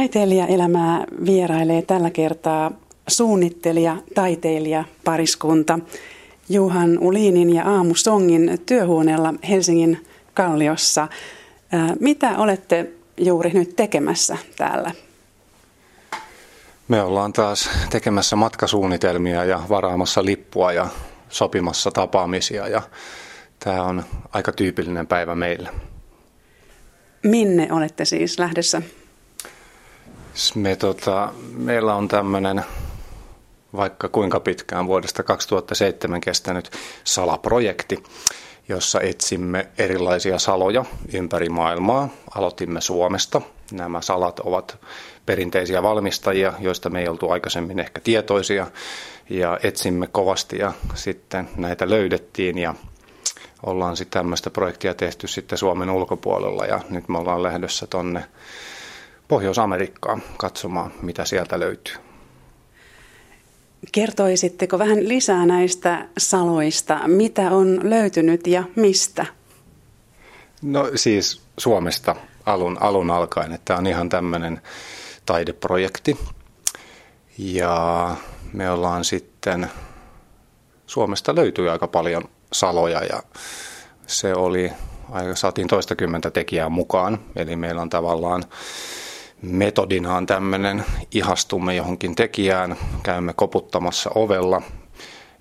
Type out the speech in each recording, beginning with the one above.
Taiteilijaelämää vierailee tällä kertaa suunnittelija, taiteilija, pariskunta Juhan Ulinin ja Aamu Songin työhuoneella Helsingin Kalliossa. Mitä olette juuri nyt tekemässä täällä? Me ollaan taas tekemässä matkasuunnitelmia ja varaamassa lippua ja sopimassa tapaamisia ja tämä on aika tyypillinen päivä meille. Minne olette siis lähdössä? Me, tota, meillä on tämmöinen vaikka kuinka pitkään vuodesta 2007 kestänyt salaprojekti, jossa etsimme erilaisia saloja ympäri maailmaa. Aloitimme Suomesta. Nämä salat ovat perinteisiä valmistajia, joista me ei oltu aikaisemmin ehkä tietoisia. Ja etsimme kovasti ja sitten näitä löydettiin ja ollaan sitten tämmöistä projektia tehty sitten Suomen ulkopuolella ja nyt me ollaan lähdössä tonne Pohjois-Amerikkaan katsomaan, mitä sieltä löytyy. Kertoisitteko vähän lisää näistä saloista? Mitä on löytynyt ja mistä? No siis Suomesta alun, alun alkaen, että on ihan tämmöinen taideprojekti. Ja me ollaan sitten, Suomesta löytyi aika paljon saloja ja se oli, saatiin toistakymmentä tekijää mukaan. Eli meillä on tavallaan metodina on tämmöinen, ihastumme johonkin tekijään, käymme koputtamassa ovella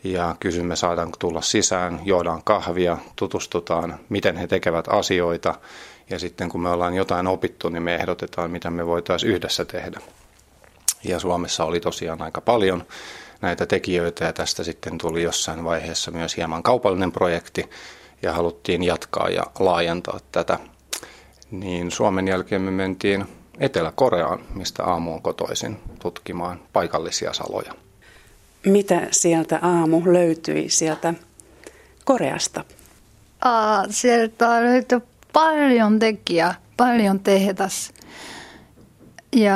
ja kysymme saadaanko tulla sisään, juodaan kahvia, tutustutaan, miten he tekevät asioita ja sitten kun me ollaan jotain opittu, niin me ehdotetaan, mitä me voitaisiin yhdessä tehdä. Ja Suomessa oli tosiaan aika paljon näitä tekijöitä ja tästä sitten tuli jossain vaiheessa myös hieman kaupallinen projekti ja haluttiin jatkaa ja laajentaa tätä. Niin Suomen jälkeen me mentiin Etelä-Koreaan, mistä aamu on kotoisin tutkimaan paikallisia saloja. Mitä sieltä aamu löytyi sieltä Koreasta? Aa, sieltä löytyi paljon tekijää, paljon tehdas ja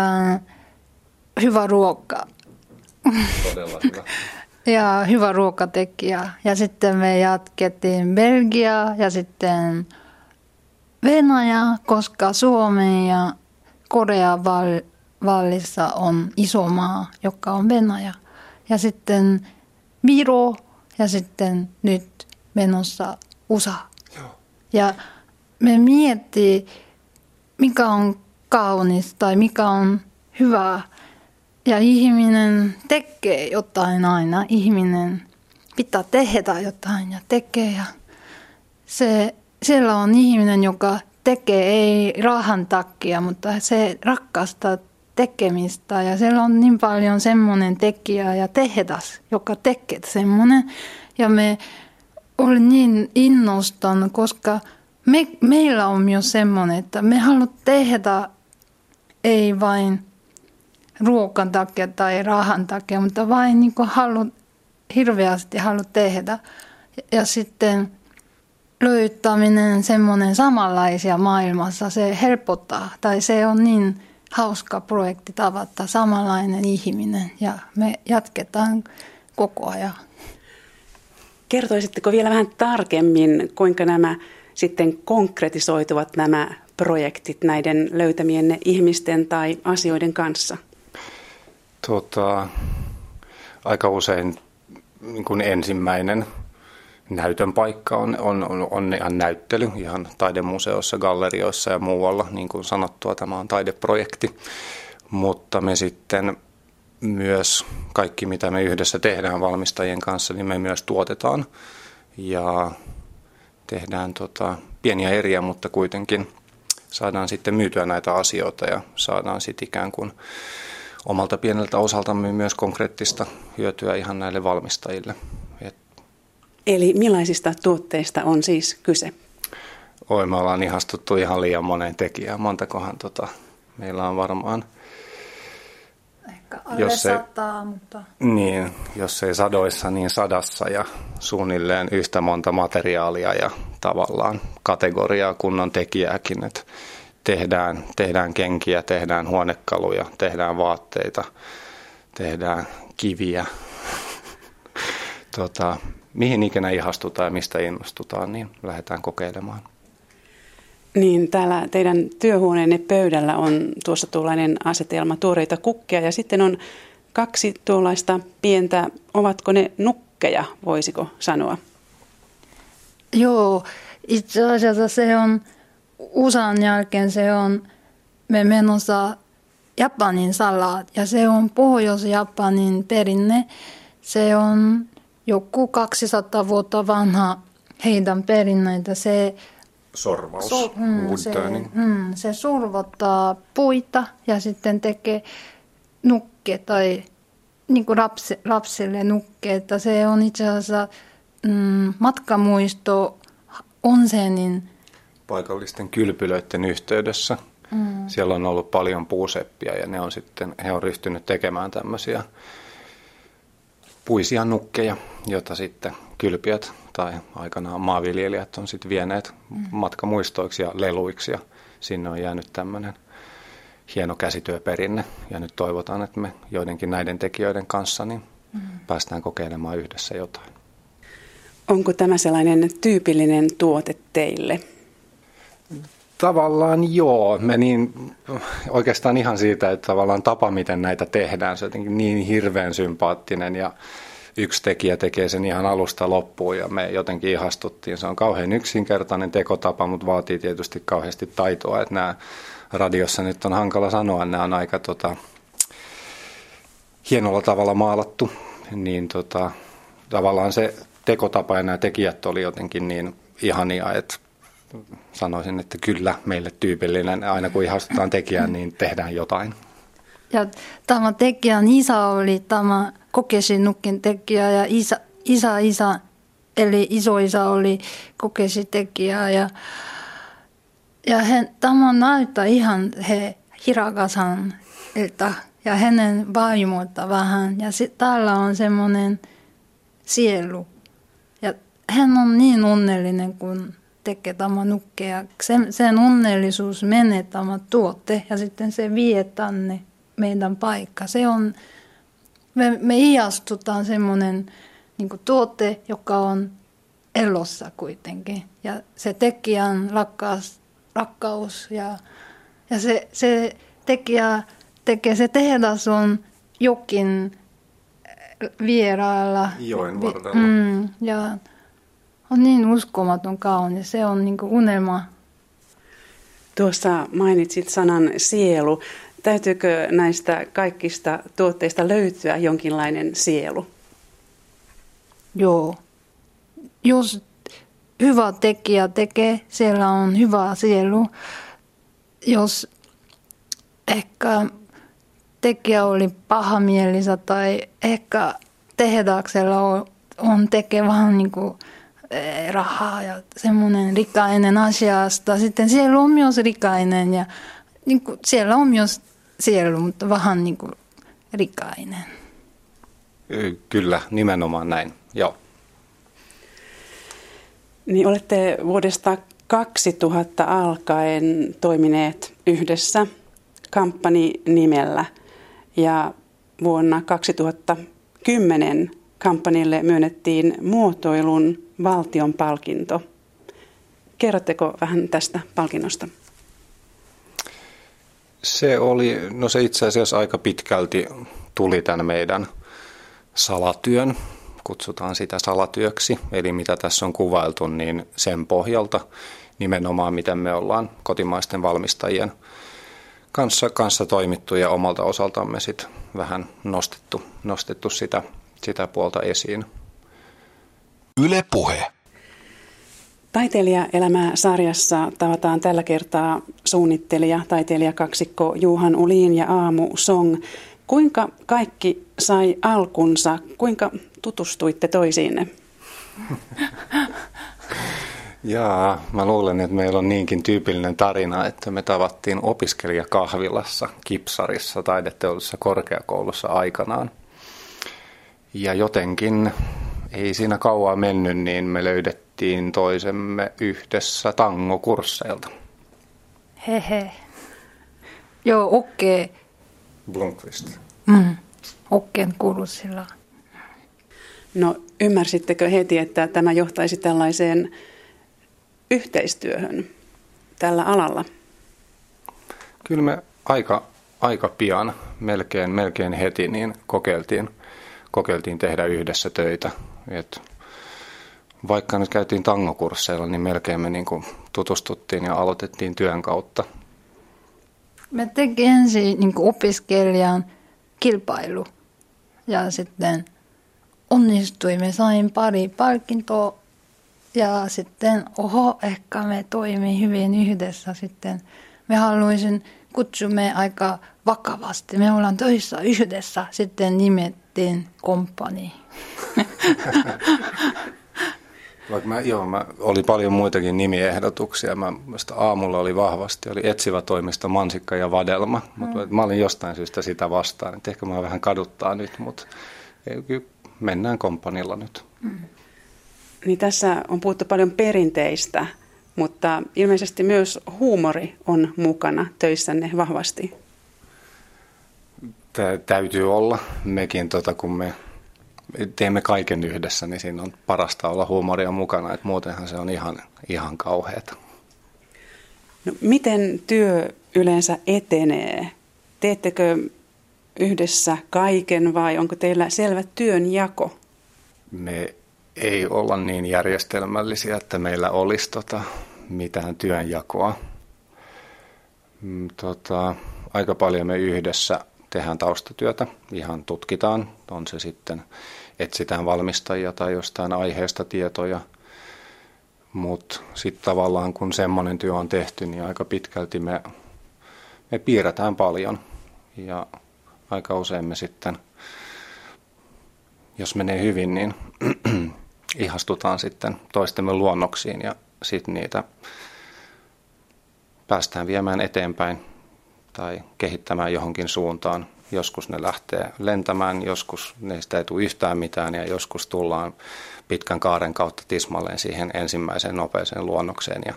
hyvä ruoka. Todella hyvä. ja hyvä ruokatekijä. Ja sitten me jatkettiin Belgia ja sitten Venäjä, koska Suomi ja Korea vallissa on iso maa, joka on Venäjä. Ja sitten Viro ja sitten nyt menossa USA. Joo. Ja me miettii, mikä on kaunis tai mikä on hyvä. Ja ihminen tekee jotain aina. Ihminen pitää tehdä jotain ja tekee. Ja se, siellä on ihminen, joka tekee, ei rahan takia, mutta se rakastaa tekemistä ja siellä on niin paljon semmoinen tekijä ja tehdas, joka tekee semmoinen. Ja me oli niin innostunut, koska me, meillä on myös semmoinen, että me haluamme tehdä ei vain ruokan takia tai rahan takia, mutta vain niin haluat, hirveästi haluat tehdä. Ja sitten löytäminen semmoinen samanlaisia maailmassa, se helpottaa. Tai se on niin hauska projekti tavata samanlainen ihminen ja me jatketaan koko ajan. Kertoisitteko vielä vähän tarkemmin, kuinka nämä sitten konkretisoituvat nämä projektit näiden löytämien ihmisten tai asioiden kanssa? Tota, aika usein niin kuin ensimmäinen näytön paikka on, on, on, ihan näyttely ihan taidemuseossa, gallerioissa ja muualla. Niin kuin sanottua, tämä on taideprojekti. Mutta me sitten myös kaikki, mitä me yhdessä tehdään valmistajien kanssa, niin me myös tuotetaan. Ja tehdään tota, pieniä eriä, mutta kuitenkin saadaan sitten myytyä näitä asioita ja saadaan sitten ikään kuin omalta pieneltä osaltamme myös konkreettista hyötyä ihan näille valmistajille. Eli millaisista tuotteista on siis kyse? Oi, me ollaan ihastuttu ihan liian moneen tekijään. Montakohan tota, meillä on varmaan... Ehkä alle jos ei, sataa, mutta... Niin, jos ei sadoissa, niin sadassa ja suunnilleen yhtä monta materiaalia ja tavallaan kategoriaa kunnon tekijääkin. Että tehdään, tehdään kenkiä, tehdään huonekaluja, tehdään vaatteita, tehdään kiviä. tota, mihin ikinä ihastutaan ja mistä innostutaan, niin lähdetään kokeilemaan. Niin, täällä teidän työhuoneenne pöydällä on tuossa tuollainen asetelma tuoreita kukkeja ja sitten on kaksi tuollaista pientä, ovatko ne nukkeja, voisiko sanoa? Joo, itse asiassa se on USAn jälkeen se on me menossa Japanin salat ja se on Pohjois-Japanin perinne. Se on joku 200 vuotta vanha heidän perinneitä. Se sorvaus, so, mm, se, mm, se survottaa puita ja sitten tekee nukke tai niin kuin lapsi, lapsille nukke. Että se on itse asiassa mm, matkamuisto onsenin paikallisten kylpylöiden yhteydessä. Mm. Siellä on ollut paljon puuseppiä ja ne on sitten, he on ryhtynyt tekemään tämmöisiä puisia nukkeja, joita sitten kylpiöt tai aikanaan maanviljelijät on sitten vieneet mm. matkamuistoiksi ja leluiksi ja sinne on jäänyt tämmöinen hieno käsityöperinne ja nyt toivotaan, että me joidenkin näiden tekijöiden kanssa niin mm. päästään kokeilemaan yhdessä jotain. Onko tämä sellainen tyypillinen tuote teille? Tavallaan joo. Me niin, oikeastaan ihan siitä, että tavallaan tapa, miten näitä tehdään, se on jotenkin niin hirveän sympaattinen ja yksi tekijä tekee sen ihan alusta loppuun ja me jotenkin ihastuttiin. Se on kauhean yksinkertainen tekotapa, mutta vaatii tietysti kauheasti taitoa, että nämä radiossa nyt on hankala sanoa, nämä on aika tota, hienolla tavalla maalattu, niin tota, tavallaan se tekotapa ja nämä tekijät oli jotenkin niin ihania, että sanoisin, että kyllä meille tyypillinen. Aina kun ihastutaan tekijään, niin tehdään jotain. Ja tämä tekijän isä oli tämä Kokeshi Nukin tekijä ja isä, isä, isä eli isoisä oli Kokeshi tekijä ja, ja hän, tämä näyttää ihan he Hirakasan ja hänen vaimoilta vähän ja sit, täällä on semmoinen sielu ja hän on niin onnellinen kun tekee tämä nukke ja sen, sen onnellisuus menee tämä tuote ja sitten se vie tänne meidän paikka. Se on, me, me ihastutaan semmoinen niin tuote, joka on elossa kuitenkin. Ja se tekijän rakkaus, rakkaus ja, ja se, se tekijä tekee, se tehdas on jokin vierailla. Joen varrella. Mm, ja on niin uskomaton kaunis. Se on niin unelma. Tuossa mainitsit sanan sielu. Täytyykö näistä kaikista tuotteista löytyä jonkinlainen sielu? Joo. Jos hyvä tekijä tekee, siellä on hyvä sielu. Jos ehkä tekijä oli pahamielisä tai ehkä tehdaksella on, on tekee vähän niin kuin rahaa ja semmoinen rikainen asiasta. Sitten siellä on myös rikainen ja niin kuin, siellä on myös sielu, mutta vähän niin kuin rikainen. Kyllä, nimenomaan näin, joo. Niin olette vuodesta 2000 alkaen toimineet yhdessä kampanjinimellä ja vuonna 2010 kampanjalle myönnettiin muotoilun valtion palkinto. Kerrotteko vähän tästä palkinnosta? Se oli, no se itse asiassa aika pitkälti tuli tämän meidän salatyön, kutsutaan sitä salatyöksi, eli mitä tässä on kuvailtu, niin sen pohjalta nimenomaan miten me ollaan kotimaisten valmistajien kanssa, kanssa toimittu ja omalta osaltamme sitten vähän nostettu, nostettu sitä, sitä puolta esiin. Yle Puhe. Taiteilijaelämää sarjassa tavataan tällä kertaa suunnittelija, taiteilijakaksikko Juhan Ulin ja Aamu Song. Kuinka kaikki sai alkunsa? Kuinka tutustuitte toisiinne? Jaa, mä luulen, että meillä on niinkin tyypillinen tarina, että me tavattiin opiskelijakahvilassa, Kipsarissa, taideteollisessa korkeakoulussa aikanaan. Ja jotenkin ei siinä kauaa mennyt, niin me löydettiin toisemme yhdessä tangokursseilta. Hehe. Joo, okei. Okay. Blomqvist. Mm. Okkeen kurssilla. No ymmärsittekö heti, että tämä johtaisi tällaiseen yhteistyöhön? tällä alalla? Kyllä me aika, aika pian, melkein, melkein heti, niin kokeiltiin, kokeiltiin tehdä yhdessä töitä. Et vaikka nyt käytiin tangokursseilla, niin melkein me niin tutustuttiin ja aloitettiin työn kautta. Me teki ensin niin opiskelijan kilpailu ja sitten onnistuimme, sain pari palkintoa ja sitten oho, ehkä me toimii hyvin yhdessä sitten. Me haluaisin kutsumme aika vakavasti. Me ollaan töissä yhdessä, sitten nimettiin komppani. Vaikka mä, joo, mä, oli paljon muitakin nimiehdotuksia. Mä, aamulla oli vahvasti, oli etsivä toimisto, mansikka ja vadelma. Mm. Mutta mä olin jostain syystä sitä vastaan. Et ehkä mä vähän kaduttaa nyt, mutta mennään kompanilla nyt. Mm. Niin tässä on puhuttu paljon perinteistä, mutta ilmeisesti myös huumori on mukana töissänne vahvasti. Tämä täytyy olla. Mekin, tota, kun me teemme kaiken yhdessä, niin siinä on parasta olla huumoria mukana, että muutenhan se on ihan, ihan kauheata. No, miten työ yleensä etenee? Teettekö yhdessä kaiken vai onko teillä selvä työnjako? Me ei olla niin järjestelmällisiä, että meillä olisi tota mitään työnjakoa. Mm, tota, aika paljon me yhdessä tehdään taustatyötä, ihan tutkitaan, on se sitten etsitään valmistajia tai jostain aiheesta tietoja. Mutta sitten tavallaan kun semmoinen työ on tehty, niin aika pitkälti me, me piirretään paljon ja aika usein me sitten, jos menee hyvin, niin ihastutaan sitten toistemme luonnoksiin ja sitten niitä päästään viemään eteenpäin tai kehittämään johonkin suuntaan. Joskus ne lähtee lentämään, joskus niistä ei tule yhtään mitään ja joskus tullaan pitkän kaaren kautta tismalleen siihen ensimmäiseen nopeeseen luonnokseen ja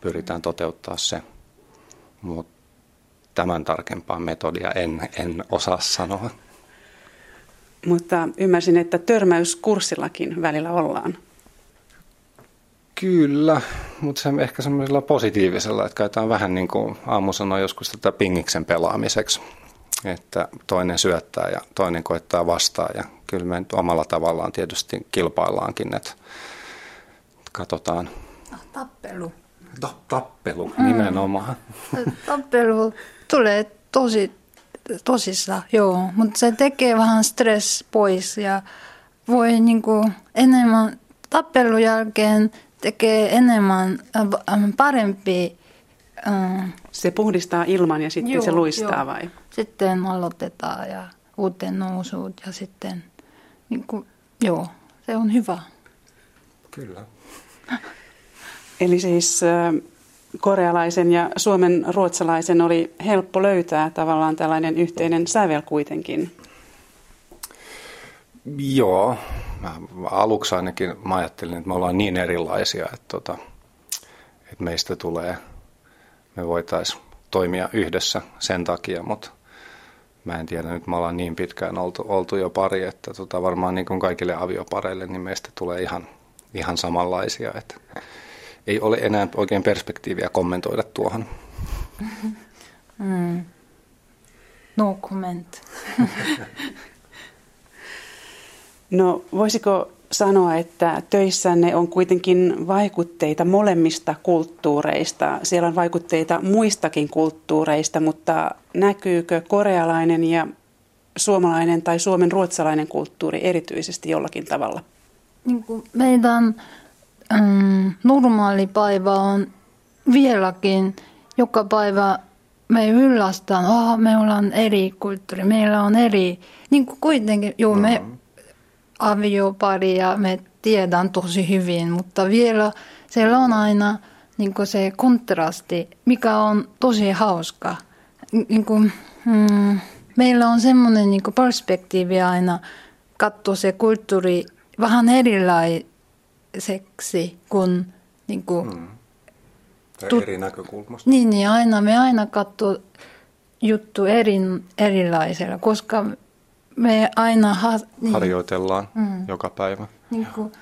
pyritään toteuttaa se. Mutta tämän tarkempaa metodia en, en osaa sanoa. Mutta ymmärsin, että törmäyskurssillakin välillä ollaan. Kyllä, mutta se ehkä semmoisella positiivisella, että käytetään vähän niin kuin aamu sanoi joskus tätä pingiksen pelaamiseksi, että toinen syöttää ja toinen koittaa vastaa ja kyllä me omalla tavallaan tietysti kilpaillaankin, että katsotaan. No, tappelu. Ta- tappelu, mm. nimenomaan. Tappelu tulee tosi tosissa, joo, mutta se tekee vähän stress pois ja voi niinku enemmän tappelun jälkeen tekee enemmän äh, parempi. Äh, se puhdistaa ilman ja sitten joo, se luistaa joo. vai? Sitten aloitetaan ja uuteen nousuut ja sitten niin kuin, joo, se on hyvä. Kyllä. Eli siis korealaisen ja suomen ruotsalaisen oli helppo löytää tavallaan tällainen yhteinen sävel kuitenkin. Joo, mä aluksi ainakin mä ajattelin, että me ollaan niin erilaisia, että, tota, että meistä tulee, me voitaisiin toimia yhdessä sen takia, mutta mä en tiedä, nyt me ollaan niin pitkään oltu, oltu jo pari, että tota, varmaan niin kuin kaikille aviopareille, niin meistä tulee ihan, ihan samanlaisia. Että ei ole enää oikein perspektiiviä kommentoida tuohon. Mm. No comment. no voisiko sanoa, että töissänne on kuitenkin vaikutteita molemmista kulttuureista. Siellä on vaikutteita muistakin kulttuureista, mutta näkyykö korealainen ja suomalainen tai suomen ruotsalainen kulttuuri erityisesti jollakin tavalla? Niin kuin meidän mm, normaali päivä on vieläkin joka päivä me yllästään, oh, me ollaan eri kulttuuri, meillä on eri, niin kuin kuitenkin, joo, me mm-hmm. aviopari ja me tiedän tosi hyvin, mutta vielä siellä on aina niin kuin se kontrasti, mikä on tosi hauska. Niin kuin, mm, meillä on semmoinen niin perspektiivi aina katsoa se kulttuuri vähän erilainen seksi kuin, niin kuin hmm. tu- eri näkökulmasta. Niin, niin, aina, me aina katsoo juttu eri, erilaisella, koska me aina... Ha, niin, Harjoitellaan mm, joka päivä. Niin kuin,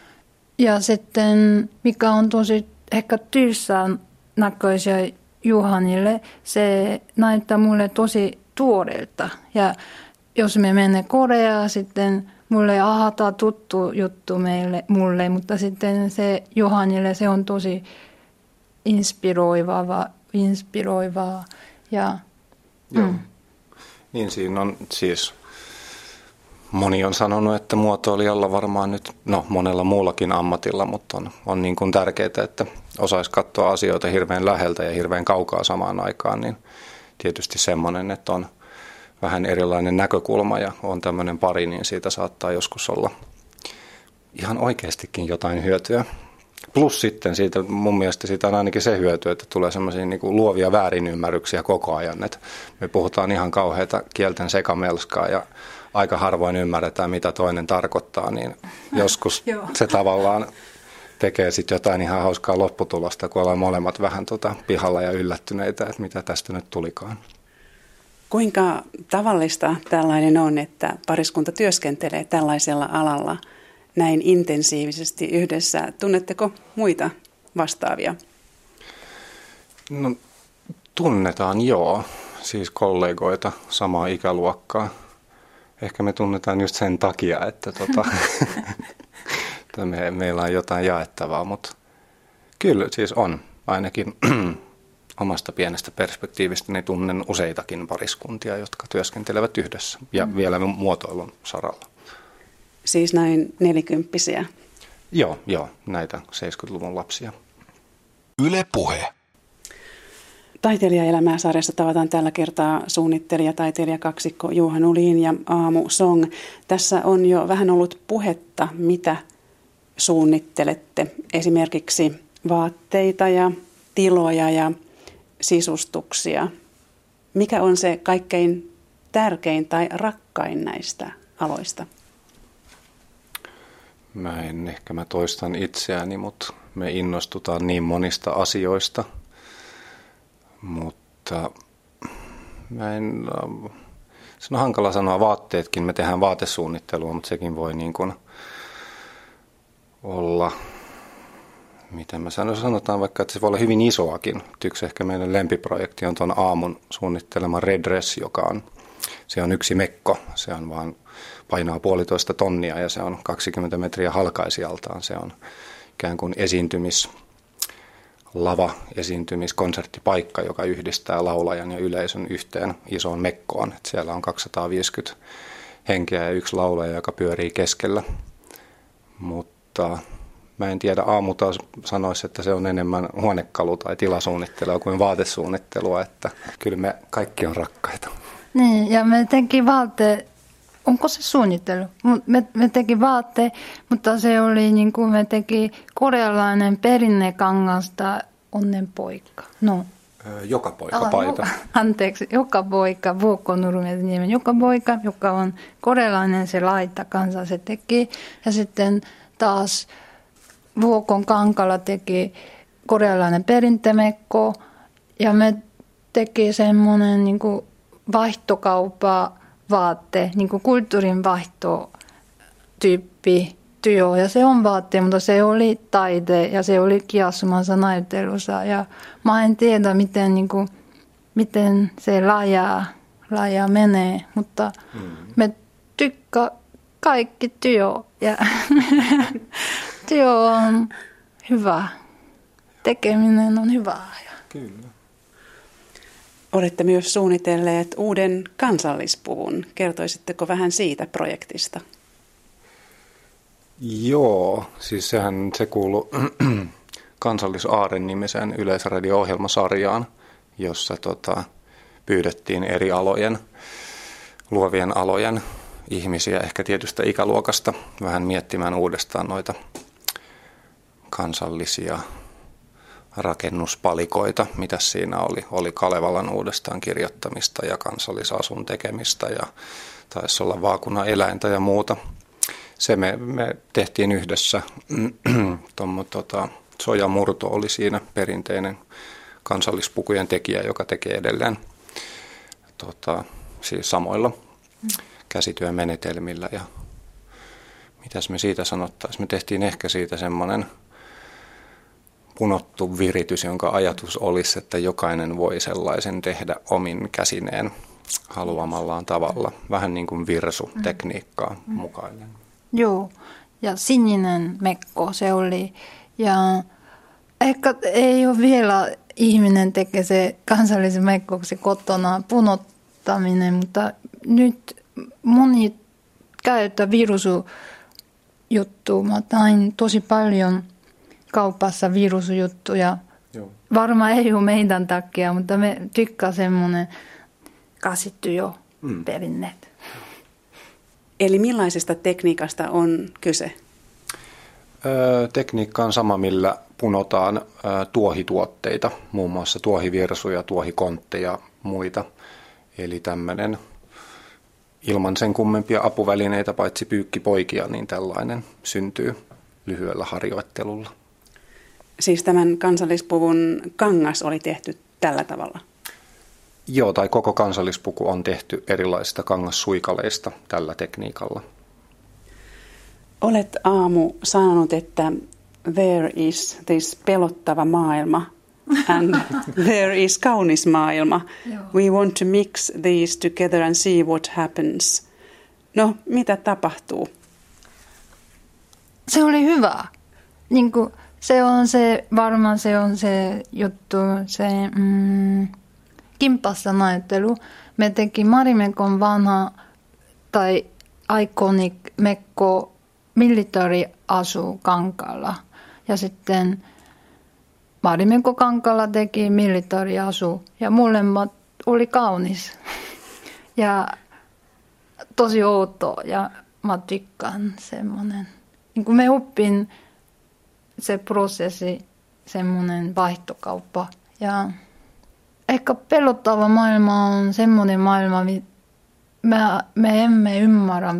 ja sitten, mikä on tosi ehkä tylsää näköisiä Juhanille, se näyttää mulle tosi tuoreelta. Ja jos me menemme Koreaan, sitten mulle ahata tuttu juttu meille, mulle, mutta sitten se Johanille se on tosi inspiroivaa, inspiroivaa ja Joo. Mm. Niin siinä on siis, moni on sanonut, että muotoilijalla varmaan nyt, no monella muullakin ammatilla, mutta on, on niin kuin tärkeää, että osaisi katsoa asioita hirveän läheltä ja hirveän kaukaa samaan aikaan, niin tietysti semmoinen, että on vähän erilainen näkökulma ja on tämmöinen pari, niin siitä saattaa joskus olla ihan oikeastikin jotain hyötyä. Plus sitten siitä, mun mielestä siitä on ainakin se hyöty, että tulee semmoisia niin luovia väärinymmärryksiä koko ajan. Että me puhutaan ihan kauheita kielten sekamelskaa ja aika harvoin ymmärretään, mitä toinen tarkoittaa, niin joskus se tavallaan tekee sitten jotain ihan hauskaa lopputulosta, kun ollaan molemmat vähän tota pihalla ja yllättyneitä, että mitä tästä nyt tulikaan. Kuinka tavallista tällainen on, että pariskunta työskentelee tällaisella alalla – näin intensiivisesti yhdessä. Tunnetteko muita vastaavia? No, tunnetaan joo, siis kollegoita, samaa ikäluokkaa. Ehkä me tunnetaan just sen takia, että tota, me, meillä on jotain jaettavaa, mutta kyllä siis on. Ainakin omasta pienestä perspektiivistä niin tunnen useitakin pariskuntia, jotka työskentelevät yhdessä ja mm. vielä muotoilun saralla. Siis näin nelikymppisiä? Joo, joo, näitä 70-luvun lapsia. Yle Puhe. Taiteilijaelämää sarjassa tavataan tällä kertaa suunnittelija, taiteilija kaksikko Juhan Ulin ja Aamu Song. Tässä on jo vähän ollut puhetta, mitä suunnittelette. Esimerkiksi vaatteita ja tiloja ja sisustuksia. Mikä on se kaikkein tärkein tai rakkain näistä aloista? Mä en, ehkä mä toistan itseäni, mutta me innostutaan niin monista asioista. Mutta mä en, se on hankala sanoa vaatteetkin, me tehdään vaatesuunnittelua, mutta sekin voi niin kuin olla, mitä mä sanon, sanotaan vaikka, että se voi olla hyvin isoakin. Yksi ehkä meidän lempiprojekti on tuon aamun suunnittelema Red Dress, joka on, se on yksi mekko, se on vaan painaa puolitoista tonnia ja se on 20 metriä halkaisijaltaan. Se on ikään kuin esiintymis, lava esiintymiskonserttipaikka, joka yhdistää laulajan ja yleisön yhteen isoon mekkoon. Et siellä on 250 henkeä ja yksi laulaja, joka pyörii keskellä. Mutta mä en tiedä, aamu taas sanoisi, että se on enemmän huonekalu- tai tilasuunnittelua kuin vaatesuunnittelua, että kyllä me kaikki on rakkaita. Niin, ja me teki vaate onko se suunnittelu? Me, me teki vaatteet, mutta se oli niin kuin me teki korealainen perinnekangasta onnenpoika. No. Joka poika ah, paita. Anteeksi, joka poika, Vuokkonurmen niemen joka poika, joka on korealainen se laita kanssa se teki. Ja sitten taas Vuokon kankala teki korealainen perintemekko ja me teki semmoinen niin vaihtokauppa vaatte, niin kuin kulttuurin vaihtotyyppi työ. Ja se on vaatte, mutta se oli taide ja se oli kiasumassa näyttelyssä. Ja mä en tiedä, miten, niin kuin, miten se laaja, laaja menee, mutta mm. me tykkää kaikki työ. Ja työ on hyvä. Tekeminen on hyvää. Kyllä. Olette myös suunnitelleet uuden kansallispuvun. Kertoisitteko vähän siitä projektista? Joo, siis sehän se kuuluu kansallisaaren nimisen yleisradio-ohjelmasarjaan, jossa tota, pyydettiin eri alojen, luovien alojen ihmisiä, ehkä tietystä ikäluokasta, vähän miettimään uudestaan noita kansallisia rakennuspalikoita, mitä siinä oli. Oli Kalevalan uudestaan kirjoittamista ja kansallisasun tekemistä ja taisi olla vaakuna eläintä ja muuta. Se me, me tehtiin yhdessä. Tommo, tota, Soja Murto oli siinä perinteinen kansallispukujen tekijä, joka tekee edelleen tota, siis samoilla käsityömenetelmillä. Ja mitäs me siitä sanottaisiin? Me tehtiin ehkä siitä semmoinen – punottu viritys, jonka ajatus olisi, että jokainen voi sellaisen tehdä omin käsineen haluamallaan tavalla. Vähän niin kuin virsu-tekniikkaa mm. mukaillen. Joo, ja sininen mekko se oli. Ja ehkä ei ole vielä ihminen tekee se kansallisen mekkoksi kotona punottaminen, mutta nyt moni käyttää virusujuttua. Mä tain tosi paljon kaupassa virusujuttuja. Joo. Varmaan ei ole meidän takia, mutta me tykkää semmoinen kasittu jo mm. perinneet. Eli millaisesta tekniikasta on kyse? Öö, tekniikka on sama, millä punotaan öö, tuohituotteita, muun muassa tuohivirsuja, tuohikontteja ja muita. Eli tämmöinen ilman sen kummempia apuvälineitä, paitsi pyykkipoikia, niin tällainen syntyy lyhyellä harjoittelulla. Siis tämän kansallispuvun kangas oli tehty tällä tavalla? Joo, tai koko kansallispuku on tehty erilaisista kangassuikaleista tällä tekniikalla. Olet aamu sanonut, että there is this pelottava maailma and there is kaunis maailma. We want to mix these together and see what happens. No, mitä tapahtuu? Se oli hyvä. Niin kuin, se on se, varmaan se on se juttu, se mm, kimpassa näyttely. Me teki Marimekon vanha tai iconic mekko military asu kankalla. Ja sitten Marimekko kankalla teki military asu ja molemmat oli kaunis. Ja tosi outo ja mä tykkään semmoinen. Niin kuin me oppin se prosessi, semmoinen vaihtokauppa. Ja ehkä pelottava maailma on semmoinen maailma, me, me emme ymmärrä,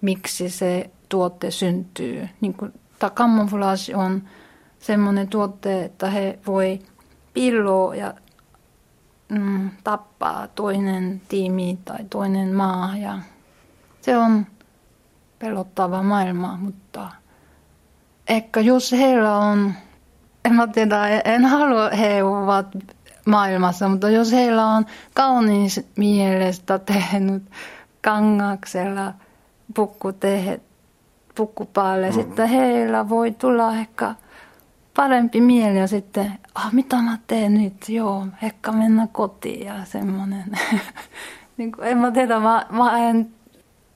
miksi se tuote syntyy. Niin kuin, camouflage on semmoinen tuote, että he voi pilloa ja mm, tappaa toinen tiimi tai toinen maa. Ja se on pelottava maailma, mutta ehkä jos heillä on, en mä tiedä, en halua he ovat maailmassa, mutta jos heillä on kaunis mielestä tehnyt kangaksella pukku, tehe, pukku päälle, mm. sitten heillä voi tulla ehkä parempi mieli ja sitten, ah, mitä mä teen nyt, joo, ehkä mennä kotiin ja semmoinen. niin kuin, en mä tiedä, mä, mä en,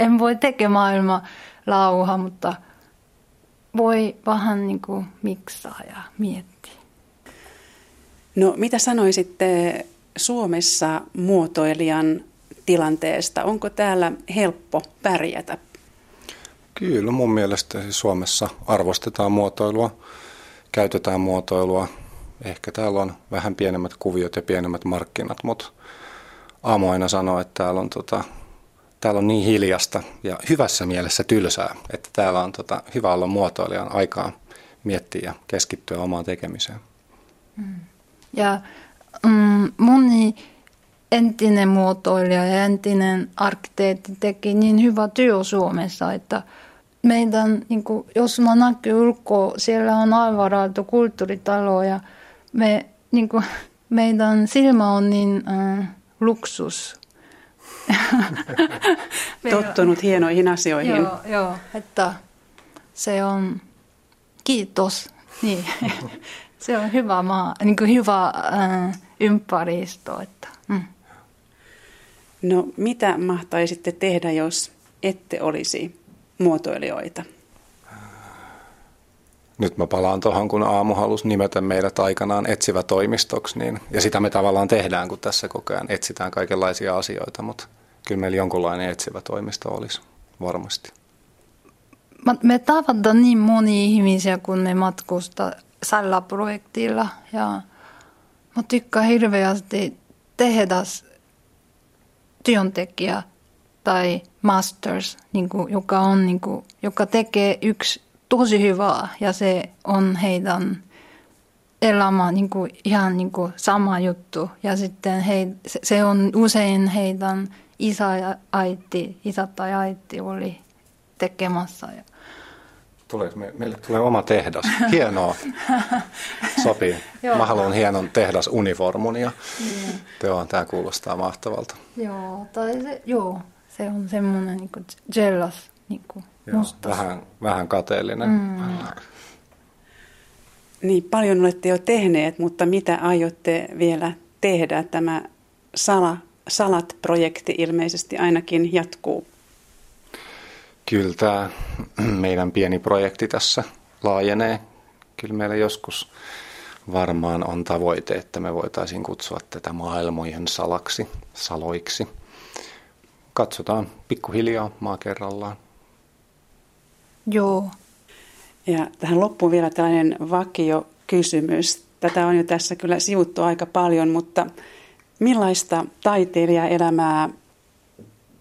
en voi tekemään maailma lauha, mutta voi vähän niin kuin miksaa ja miettiä. No mitä sanoisitte Suomessa muotoilijan tilanteesta? Onko täällä helppo pärjätä? Kyllä mun mielestä Suomessa arvostetaan muotoilua, käytetään muotoilua. Ehkä täällä on vähän pienemmät kuviot ja pienemmät markkinat, mutta Aamu aina sanoo, että täällä on, tota, täällä on niin hiljasta ja hyvässä mielessä tylsää, että täällä on tota, hyvä olla muotoilijan aikaa miettiä ja keskittyä omaan tekemiseen. Mm. Ja mm, moni entinen muotoilija ja entinen arkkitehti teki niin hyvä työ Suomessa, että meidän, niin kuin, jos mä näkyy ulkoa, siellä on aivan kulttuuritalo ja me, niin kuin, meidän silmä on niin äh, luksus. Tottunut hienoihin asioihin. Joo, joo, että se on, kiitos. Niin. se on hyvä maa, niin kuin hyvä äh, ympäristö. Että, mm. No mitä mahtaisitte tehdä, jos ette olisi muotoilijoita? Nyt mä palaan tuohon, kun Aamu halusi nimetä meidät aikanaan etsivä toimistoksi, niin, ja sitä me tavallaan tehdään, kun tässä koko ajan etsitään kaikenlaisia asioita, mutta kyllä meillä jonkunlainen etsivä toimisto olisi varmasti. Me tavataan niin moni ihmisiä, kun me matkustaa tällä projektilla ja mä tykkään hirveästi tehdä työntekijä tai masters, niin kuin, joka, on, niin kuin, joka tekee yksi tosi hyvää ja se on heidän elämä niin kuin, ihan niin kuin, sama juttu. Ja sitten he, se on usein heidän isä ja äiti, isä tai äiti oli tekemässä. Ja Tulee, me, meille tulee oma tehdas. Hienoa. Sopii. Mä haluan hienon tehdasuniformun ja mm. Teo, tämä kuulostaa mahtavalta. Joo, tai se, joo, se on semmoinen niin kuin jealous, niin kuin joo, vähän, vähän kateellinen. Mm. Niin, paljon olette jo tehneet, mutta mitä aiotte vielä tehdä? Tämä Sala, Salat-projekti ilmeisesti ainakin jatkuu. Kyllä tämä meidän pieni projekti tässä laajenee. Kyllä meillä joskus varmaan on tavoite, että me voitaisiin kutsua tätä maailmojen salaksi, saloiksi. Katsotaan pikkuhiljaa maa kerrallaan. Joo. Ja tähän loppuun vielä tällainen vakio kysymys. Tätä on jo tässä kyllä sivuttu aika paljon, mutta millaista taiteilijaelämää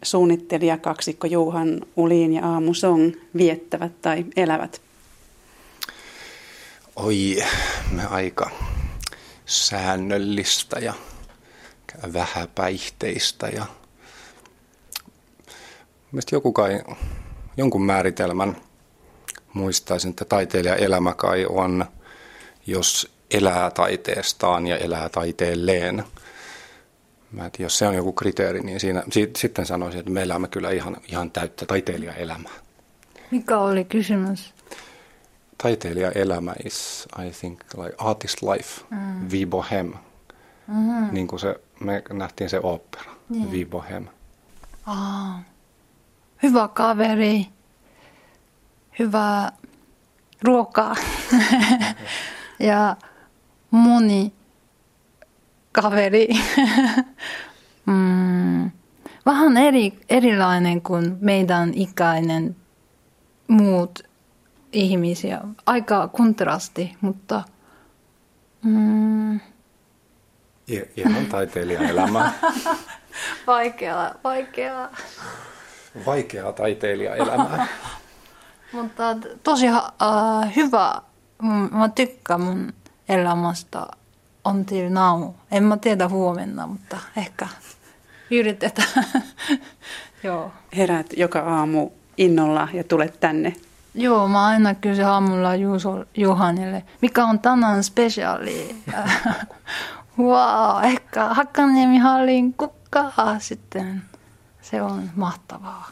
suunnittelija kaksikko Juhan Ulin ja Aamu Song viettävät tai elävät? Oi, me aika säännöllistä ja vähäpäihteistä ja Mielestäni joku kai jonkun määritelmän muistaisin, että taiteilijan elämä kai on, jos elää taiteestaan ja elää taiteelleen. Mä et, jos se on joku kriteeri, niin siinä, si, sitten sanoisin, että me elämme kyllä ihan, ihan täyttä taiteilijaelämää. Mikä oli kysymys? Taiteilijaelämä is, I think, like artist life, mm. Vi Bohem. Mm-hmm. Niin kuin se, me nähtiin se opera, yeah. Vi Bohem. Ah. Hyvä kaveri, hyvää ruokaa ja moni kaveri. mm, vähän eri, erilainen kuin meidän ikäinen muut ihmisiä. Aika kontrasti, mutta... Mm, Ihan taiteilijaelämä. vaikeaa, vaikeaa. Vaikeaa taiteilijaelämää. Mutta tosi uh, hyvä. Mä tykkään mun elämästä until now. En mä tiedä huomenna, mutta ehkä yritetään. Joo. Herät joka aamu innolla ja tulet tänne. Joo, mä aina kysyn aamulla Juuso Juhanille, mikä on tänään spesiaali. wow, ehkä Hakkaniemi hallin kukkaa sitten. Se on mahtavaa.